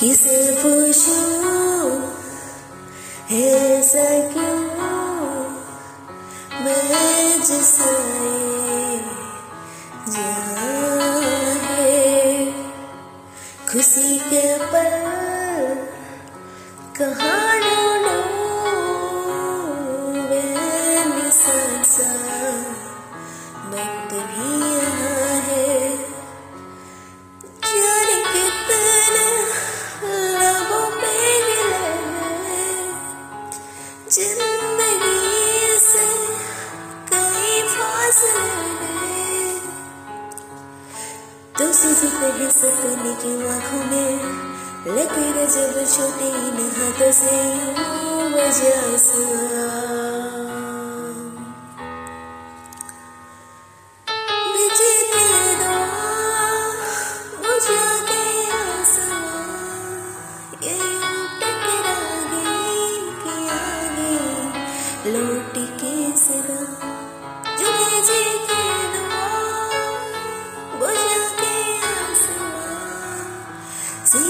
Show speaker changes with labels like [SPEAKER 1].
[SPEAKER 1] किसे पूछूँ ऐसा क्यों मैं जिसे खुशी के पल कहाँ वक्त भी ज़िंदगी से कई फासले तो सपने की आँखों में लकीर जब छोटी इन हाथों से वजह लौट के सदा जो भेजे थे दुआ बुझा के आसमां से